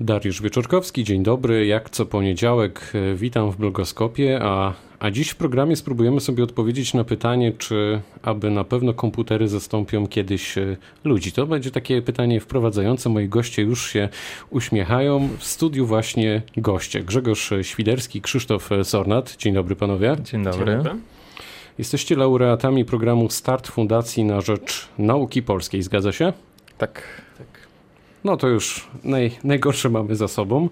Dariusz Wieczorkowski, dzień dobry. Jak co poniedziałek e, witam w blogoskopie, a, a dziś w programie spróbujemy sobie odpowiedzieć na pytanie, czy aby na pewno komputery zastąpią kiedyś e, ludzi. To będzie takie pytanie wprowadzające. Moi goście już się uśmiechają. W studiu właśnie goście. Grzegorz Świderski, Krzysztof Sornat. Dzień dobry panowie. Dzień dobry. Dzień dobry. Jesteście laureatami programu Start Fundacji na Rzecz Nauki Polskiej, zgadza się? Tak. No to już naj, najgorsze mamy za sobą.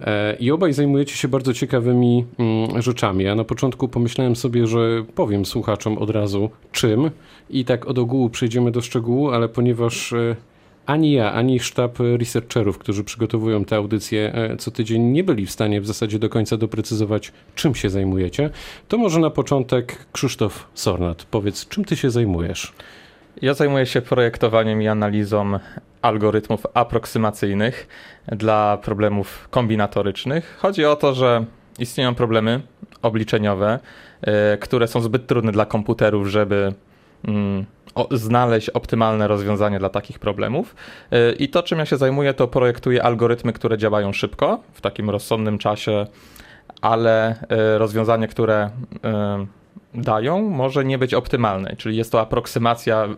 E, I obaj zajmujecie się bardzo ciekawymi mm, rzeczami. Ja na początku pomyślałem sobie, że powiem słuchaczom od razu czym i tak od ogółu przejdziemy do szczegółu, ale ponieważ e, ani ja, ani sztab researcherów, którzy przygotowują te audycje e, co tydzień, nie byli w stanie w zasadzie do końca doprecyzować, czym się zajmujecie, to może na początek Krzysztof Sornat, powiedz, czym ty się zajmujesz? Ja zajmuję się projektowaniem i analizą algorytmów aproksymacyjnych dla problemów kombinatorycznych. Chodzi o to, że istnieją problemy obliczeniowe, y, które są zbyt trudne dla komputerów, żeby mm, znaleźć optymalne rozwiązanie dla takich problemów. Y, I to, czym ja się zajmuję, to projektuję algorytmy, które działają szybko, w takim rozsądnym czasie, ale y, rozwiązanie, które dają, może nie być optymalne, czyli jest to aproksymacja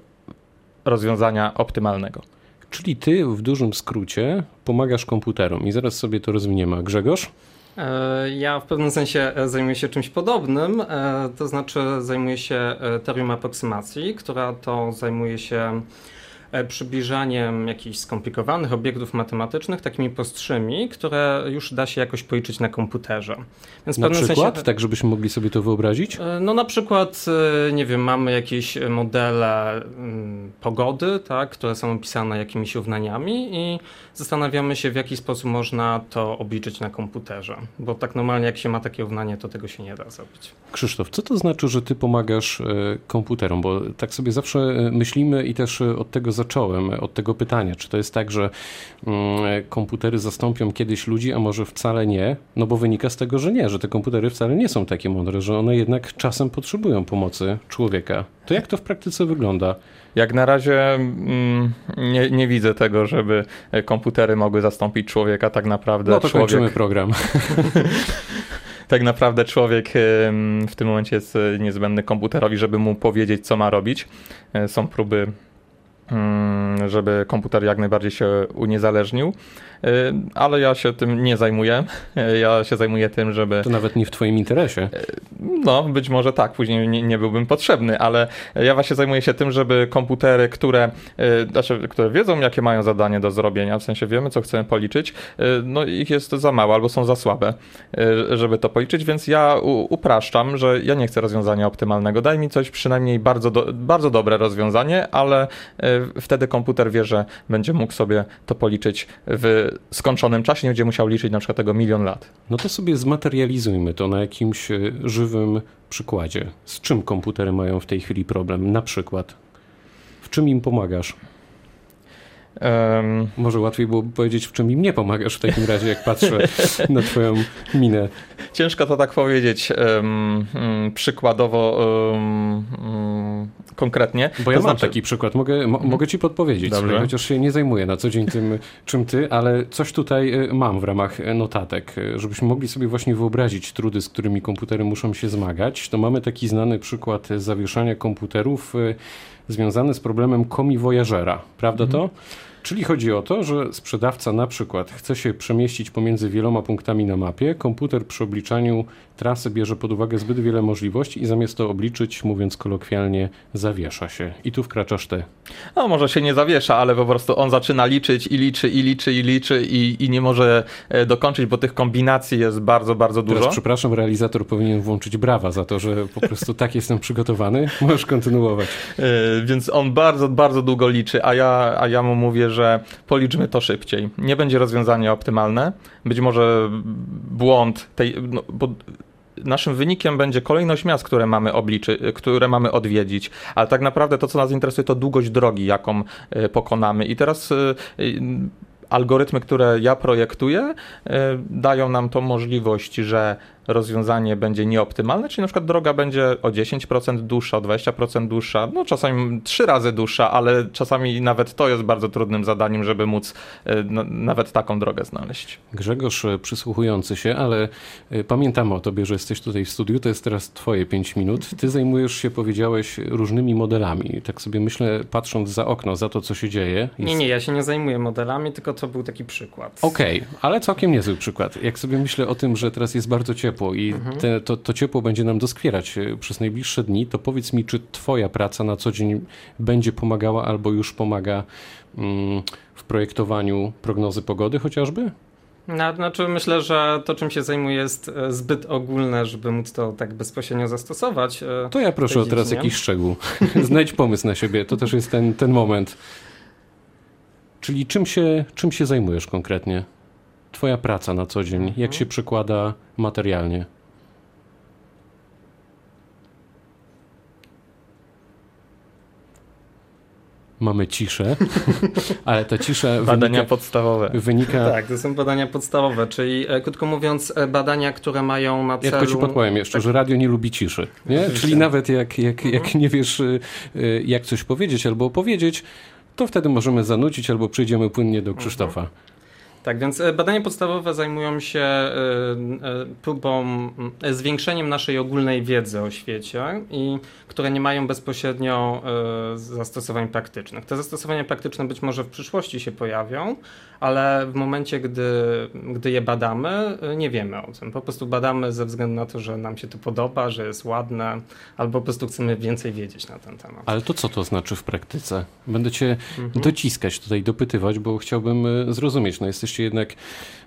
rozwiązania optymalnego. Czyli ty w dużym skrócie pomagasz komputerom i zaraz sobie to rozwiniemy. Grzegorz? E, ja w pewnym sensie e, zajmuję się czymś podobnym, e, to znaczy zajmuję się teorią aproksymacji, która to zajmuje się przybliżaniem jakichś skomplikowanych obiektów matematycznych takimi prostszymi, które już da się jakoś policzyć na komputerze. Więc na przykład? Sensie, tak, żebyśmy mogli sobie to wyobrazić? E, no na przykład, e, nie wiem, mamy jakieś modele mm, pogody, tak, które są opisane jakimiś równaniami i zastanawiamy się, w jaki sposób można to obliczyć na komputerze. Bo tak normalnie, jak się ma takie równanie, to tego się nie da zrobić. Krzysztof, co to znaczy, że ty pomagasz komputerom? Bo tak sobie zawsze myślimy i też od tego zacząłem, od tego pytania. Czy to jest tak, że mm, komputery zastąpią kiedyś ludzi, a może wcale nie? No bo wynika z tego, że nie, że te komputery wcale nie są takie mądre, że one jednak czasem potrzebują pomocy człowieka. To jak to w praktyce wygląda? Jak na razie mm, nie, nie, widzę tego, żeby komputery mogły zastąpić człowieka. Tak naprawdę no to człowiek... kończymy program. tak naprawdę człowiek w tym momencie jest niezbędny komputerowi, żeby mu powiedzieć, co ma robić. E, są próby żeby komputer jak najbardziej się uniezależnił, ale ja się tym nie zajmuję. Ja się zajmuję tym, żeby. To nawet nie w Twoim interesie. Y, no, być może tak, później nie, nie byłbym potrzebny, ale ja właśnie zajmuję się tym, żeby komputery, które, znaczy, które wiedzą, jakie mają zadanie do zrobienia, w sensie wiemy, co chcemy policzyć, no ich jest za mało albo są za słabe, żeby to policzyć, więc ja upraszczam, że ja nie chcę rozwiązania optymalnego. Daj mi coś przynajmniej bardzo, do, bardzo dobre rozwiązanie, ale wtedy komputer wie, że będzie mógł sobie to policzyć w skończonym czasie, nie będzie musiał liczyć na przykład tego milion lat. No to sobie zmaterializujmy to na jakimś e, żywym przykładzie. Z czym komputery mają w tej chwili problem? Na przykład. W czym im pomagasz? Um, Może łatwiej byłoby powiedzieć, w czym im nie pomagasz w takim razie, jak patrzę na twoją minę. Ciężko to tak powiedzieć um, przykładowo um, konkretnie. Bo ja to mam znaczy... taki przykład, mogę, mhm. mogę ci podpowiedzieć, Dobrze. chociaż się nie zajmuję na co dzień tym, czym ty, ale coś tutaj e, mam w ramach e, notatek, e, żebyśmy mogli sobie właśnie wyobrazić trudy, z którymi komputery muszą się zmagać. To mamy taki znany przykład zawieszania komputerów związany z problemem komi voyagera, prawda mhm. to? Czyli chodzi o to, że sprzedawca na przykład chce się przemieścić pomiędzy wieloma punktami na mapie, komputer przy obliczaniu trasy bierze pod uwagę zbyt wiele możliwości i zamiast to obliczyć, mówiąc kolokwialnie, zawiesza się. I tu wkraczasz ty. No może się nie zawiesza, ale po prostu on zaczyna liczyć i liczy, i liczy, i liczy i, i nie może e, dokończyć, bo tych kombinacji jest bardzo, bardzo dużo. Teraz przepraszam, realizator powinien włączyć brawa za to, że po prostu tak jestem przygotowany. Możesz kontynuować. Yy, więc on bardzo, bardzo długo liczy, a ja, a ja mu mówię, że policzmy to szybciej. Nie będzie rozwiązanie optymalne. Być może błąd tej, no, bo naszym wynikiem będzie kolejność miast, które mamy obliczy, które mamy odwiedzić, ale tak naprawdę to, co nas interesuje, to długość drogi, jaką e, pokonamy. I teraz e, algorytmy, które ja projektuję, dają nam tą możliwość, że rozwiązanie będzie nieoptymalne, czyli na przykład droga będzie o 10% dłuższa, o 20% dłuższa, no czasami trzy razy dłuższa, ale czasami nawet to jest bardzo trudnym zadaniem, żeby móc e, no, nawet taką drogę znaleźć. Grzegorz e, przysłuchujący się, ale e, pamiętamy o tobie, że jesteś tutaj w studiu, to jest teraz twoje 5 minut. Ty zajmujesz się, powiedziałeś, różnymi modelami. Tak sobie myślę, patrząc za okno, za to, co się dzieje. Jest... Nie, nie, ja się nie zajmuję modelami, tylko to był taki przykład. Okej, okay, ale całkiem niezły przykład. Jak sobie myślę o tym, że teraz jest bardzo ciepło i mhm. te, to, to ciepło będzie nam doskwierać przez najbliższe dni, to powiedz mi, czy twoja praca na co dzień będzie pomagała albo już pomaga mm, w projektowaniu prognozy pogody chociażby? No, znaczy myślę, że to, czym się zajmuję, jest e, zbyt ogólne, żeby móc to tak bezpośrednio zastosować. E, to ja proszę o teraz jakiś szczegół. Znajdź pomysł na siebie, to też jest ten, ten moment. Czyli czym się, czym się zajmujesz konkretnie? Twoja praca na co dzień, jak mhm. się przekłada materialnie? mamy ciszę, ale ta cisza Badania wynika, podstawowe. Wynika... Tak, to są badania podstawowe, czyli e, krótko mówiąc e, badania, które mają na celu... Ja tylko ci podpowiem jeszcze, tak. że radio nie lubi ciszy. Nie? Czyli nawet jak, jak, jak mhm. nie wiesz e, jak coś powiedzieć albo opowiedzieć, to wtedy możemy zanucić albo przyjdziemy płynnie do Krzysztofa. Mhm. Tak, więc e, badania podstawowe zajmują się e, e, próbą, zwiększeniem naszej ogólnej wiedzy o świecie i które nie mają bezpośrednio zastosowań praktycznych. Te zastosowania praktyczne być może w przyszłości się pojawią, ale w momencie, gdy, gdy je badamy, nie wiemy o tym. Po prostu badamy ze względu na to, że nam się to podoba, że jest ładne, albo po prostu chcemy więcej wiedzieć na ten temat. Ale to co to znaczy w praktyce? Będę cię mhm. dociskać tutaj, dopytywać, bo chciałbym zrozumieć. No jesteś jesteście jednak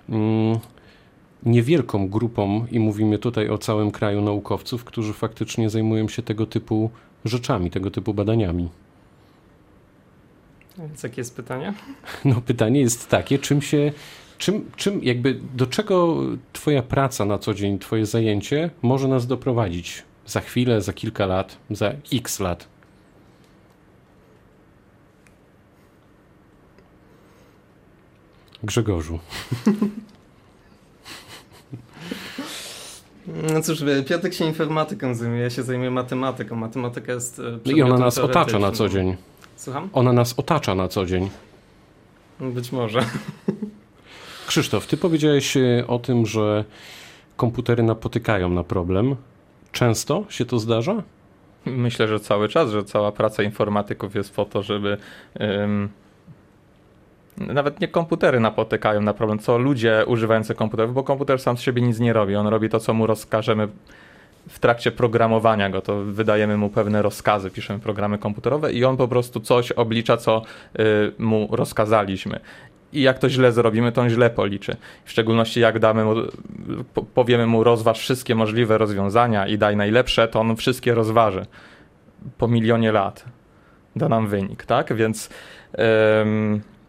mm, niewielką grupą, i mówimy tutaj o całym kraju naukowców, którzy faktycznie zajmują się tego typu rzeczami, tego typu badaniami. Więc jakie jest pytanie? No pytanie jest takie, czym się, czym, czym jakby, do czego twoja praca na co dzień, twoje zajęcie może nas doprowadzić za chwilę, za kilka lat, za x lat? Grzegorzu. No cóż, Piotrek się informatyką zajmuje, ja się zajmuję matematyką. Matematyka jest no I ona nas otacza na co dzień. Słucham? Ona nas otacza na co dzień. Być może. Krzysztof, ty powiedziałeś e, o tym, że komputery napotykają na problem. Często się to zdarza? Myślę, że cały czas, że cała praca informatyków jest po to, żeby nawet nie komputery napotykają na problem, co ludzie używający komputerów, bo komputer sam z siebie nic nie robi. On robi to, co mu rozkażemy w trakcie programowania go, to wydajemy mu pewne rozkazy, piszemy programy komputerowe i on po prostu coś oblicza, co y, mu rozkazaliśmy. I jak to źle zrobimy, to on źle policzy. W szczególności jak damy mu, powiemy mu rozważ wszystkie możliwe rozwiązania i daj najlepsze, to on wszystkie rozważy. Po milionie lat da nam wynik, tak? Więc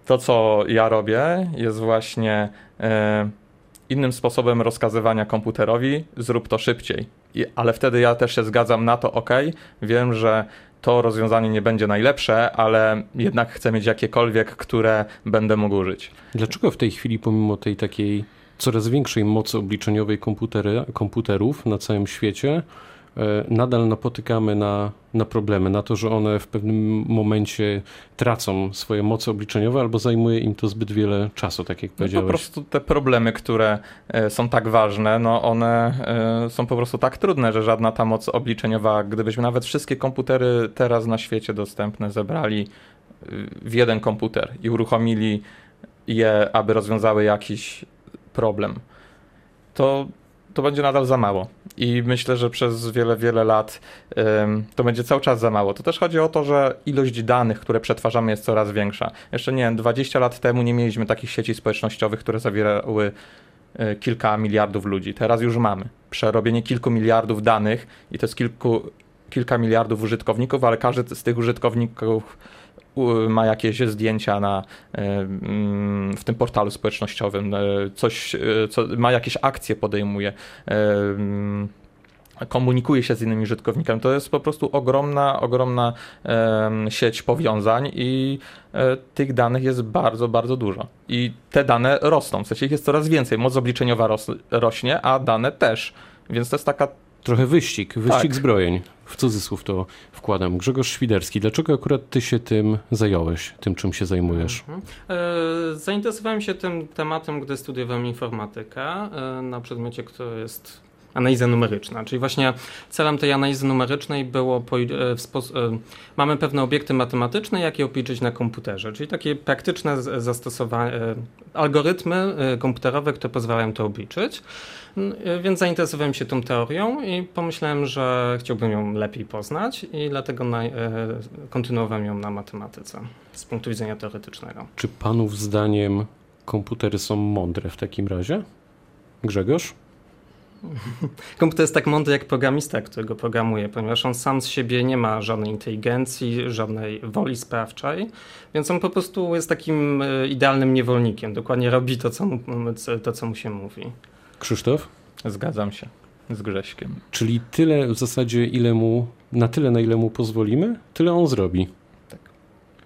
to, co ja robię, jest właśnie e, innym sposobem rozkazywania komputerowi, zrób to szybciej. I, ale wtedy ja też się zgadzam na to, ok, wiem, że to rozwiązanie nie będzie najlepsze, ale jednak chcę mieć jakiekolwiek, które będę mógł użyć. Dlaczego w tej chwili, pomimo tej takiej coraz większej mocy obliczeniowej komputery, komputerów na całym świecie, nadal napotykamy na, na problemy, na to, że one w pewnym momencie tracą swoje moce obliczeniowe albo zajmuje im to zbyt wiele czasu, tak jak powiedziałeś. No po prostu te problemy, które e, są tak ważne, no one e, są po prostu tak trudne, że żadna ta moc obliczeniowa, gdybyśmy nawet wszystkie komputery teraz na świecie dostępne zebrali w jeden komputer i uruchomili je, aby rozwiązały jakiś problem, to to będzie nadal za mało. I myślę, że przez wiele, wiele lat um, to będzie cały czas za mało. To też chodzi o to, że ilość danych, które przetwarzamy, jest coraz większa. Jeszcze nie wiem, 20 lat temu nie mieliśmy takich sieci społecznościowych, które zawierały y, kilka miliardów ludzi. Teraz już mamy. Przerobienie kilku miliardów danych i to jest kilku, kilka miliardów użytkowników, ale każdy z tych użytkowników ma jakieś zdjęcia na, e, mm, w tym portalu społecznościowym, e, coś, e, co, ma jakieś akcje podejmuje mm, komunikuje się z innymi użytkownikami. To jest po prostu ogromna, ogromna sieć powiązań i tych danych jest bardzo, bardzo dużo. I te dane rosną, w sensie ich jest coraz więcej. Moc obliczeniowa rośnie, a dane też Więc to jest taka Trochę wyścig, wyścig tak. zbrojeń. W cudzysłów to wkładam. Grzegorz Świderski, dlaczego akurat ty się tym zająłeś, tym czym się zajmujesz? Mhm. E, zainteresowałem się tym tematem, gdy studiowałem informatykę e, na przedmiocie, który jest analiza numeryczna. Czyli właśnie celem tej analizy numerycznej było, e, e, mamy pewne obiekty matematyczne, jak je obliczyć na komputerze, czyli takie praktyczne zastosowania, e, algorytmy komputerowe, które pozwalają to obliczyć. Więc zainteresowałem się tą teorią i pomyślałem, że chciałbym ją lepiej poznać i dlatego na, kontynuowałem ją na matematyce z punktu widzenia teoretycznego. Czy panów zdaniem komputery są mądre w takim razie? Grzegorz? Komputer jest tak mądry jak programista, którego programuje, ponieważ on sam z siebie nie ma żadnej inteligencji, żadnej woli sprawczej, więc on po prostu jest takim e, idealnym niewolnikiem. Dokładnie robi to, co mu, to, co mu się mówi. Krzysztof? Zgadzam się z Grześkiem. Czyli tyle w zasadzie, ile mu, na tyle, na ile mu pozwolimy, tyle on zrobi.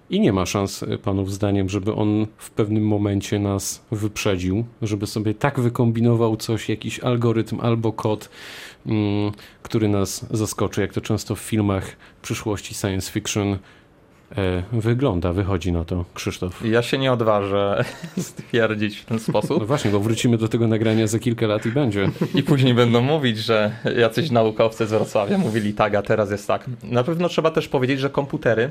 I nie ma szans, e, panów zdaniem, żeby on w pewnym momencie nas wyprzedził, żeby sobie tak wykombinował coś, jakiś algorytm albo kod, mm, który nas zaskoczy, jak to często w filmach przyszłości science fiction wygląda, wychodzi na to, Krzysztof. Ja się nie odważę stwierdzić w ten sposób. No właśnie, bo wrócimy do tego nagrania za kilka lat i będzie. I później będą mówić, że jacyś naukowcy z Wrocławia mówili tak, a teraz jest tak. Na pewno trzeba też powiedzieć, że komputery,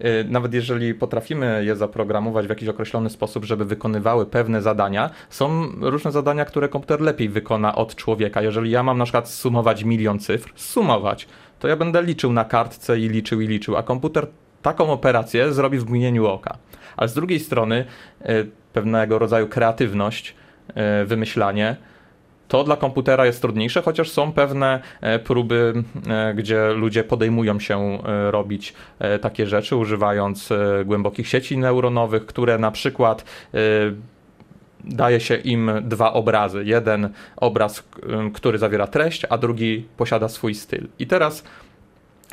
y, nawet jeżeli potrafimy je zaprogramować w jakiś określony sposób, żeby wykonywały pewne zadania, są różne zadania, które komputer lepiej wykona od człowieka. Jeżeli ja mam na przykład sumować milion cyfr, sumować, to ja będę liczył na kartce i liczył i liczył, a komputer taką operację zrobi w mgnieniu oka. Ale z drugiej strony e, pewnego rodzaju kreatywność, e, wymyślanie, to dla komputera jest trudniejsze, chociaż są pewne e, próby, gdzie ludzie podejmują się robić takie rzeczy, używając głębokich sieci neuronowych, które na przykład daje się im dwa obrazy. Jeden obraz, który zawiera treść, a drugi posiada swój styl. I teraz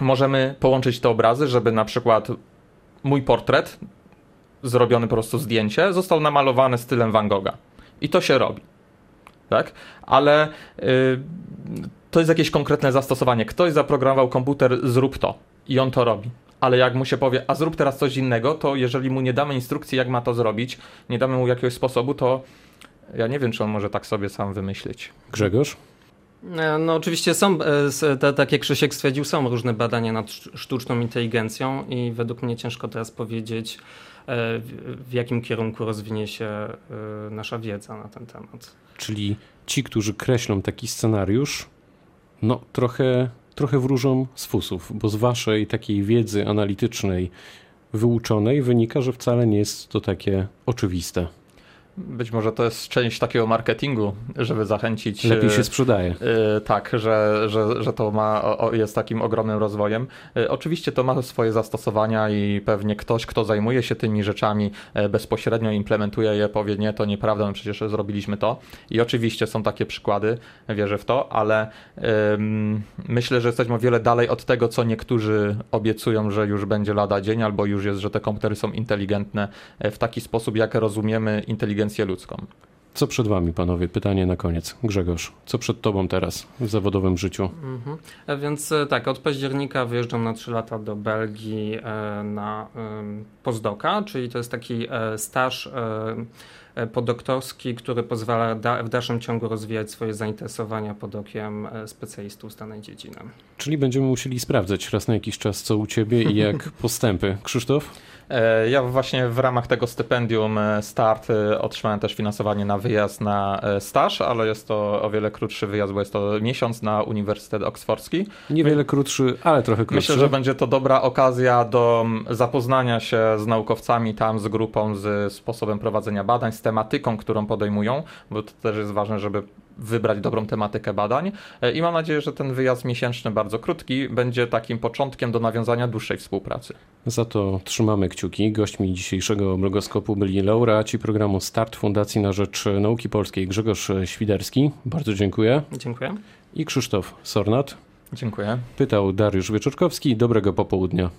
możemy połączyć te obrazy, żeby na przykład mój portret, zrobiony po prostu zdjęcie, został namalowany stylem Van Gogha. I to się robi. Tak? Ale yy, to jest jakieś konkretne zastosowanie. Ktoś zaprogramował komputer, zrób to. I on to robi. Ale jak mu się powie, a zrób teraz coś innego, to jeżeli mu nie damy instrukcji, jak ma to zrobić, nie damy mu jakiegoś sposobu, to ja nie wiem, czy on może tak sobie sam wymyślić. Grzegorz? E, no oczywiście są, e, tak jak Krzysiek stwierdził, są różne badania nad sztuczną inteligencją i według mnie ciężko teraz powiedzieć, e, w jakim kierunku rozwinie się nasza wiedza na ten temat. Czyli ci, którzy kreślą taki scenariusz, no trochę, trochę wróżą z fusów, bo z waszej takiej wiedzy analitycznej, wyuczonej wynika, że wcale nie jest to takie oczywiste. Być może to jest część takiego marketingu, żeby zachęcić. Lepiej się e, sprzedaje. Yy, tak, że, że, że to ma, jest takim ogromnym rozwojem. Yy, oczywiście to ma swoje zastosowania i pewnie ktoś, kto zajmuje się tymi rzeczami bezpośrednio, implementuje je, powie: Nie, to nieprawda, my przecież zrobiliśmy to. I oczywiście są takie przykłady, wierzę w to, ale myślę, że jesteśmy o wiele dalej od tego, co niektórzy obiecują, że już będzie lada dzień, albo już jest, że te komputery są inteligentne w taki sposób, jak rozumiemy inteligencję inteligencję ludzką. Co przed wami, panowie? Pytanie na koniec. Grzegorz, co przed tobą teraz w zawodowym życiu? Mhm. E, więc e, tak, od października wyjeżdżam na 3 lata do Belgii e, na postdoka, czyli to jest taki staż podoktorski, który pozwala w dalszym ciągu rozwijać swoje zainteresowania pod okiem specjalistów z danej dziedziny. Czyli będziemy musieli sprawdzać raz na jakiś czas, co u ciebie i jak postępy. Krzysztof? E, ja właśnie w ramach tego stypendium e, START e, otrzymałem też finansowanie na wyjazd na staż, ale jest to o wiele krótszy wyjazd, bo jest to miesiąc na Uniwersytet Oksfordzki. Niewiele krótszy, ale trochę krótszy. Myślę, że będzie to dobra okazja do zapoznania się z naukowcami tam, z grupą, z sposobem prowadzenia badań, z tematyką, którą podejmują, bo to też jest ważne, żeby wybrać dobrą tematykę badań e, i mam nadzieję, że ten wyjazd miesięczny, bardzo krótki, będzie takim początkiem do nawiązania dłuższej współpracy. Za to trzymamy kciuki. Gośćmi dzisiejszego blogoskopu byli laureaci programu Start Fundacji na Rzecz Nauki Polskiej Grzegorz Świderski. Bardzo dziękuję. Dziękuję. I Krzysztof Sornat. Dziękuję. Pytał Dariusz Wieczorkowski. Dobrego popołudnia.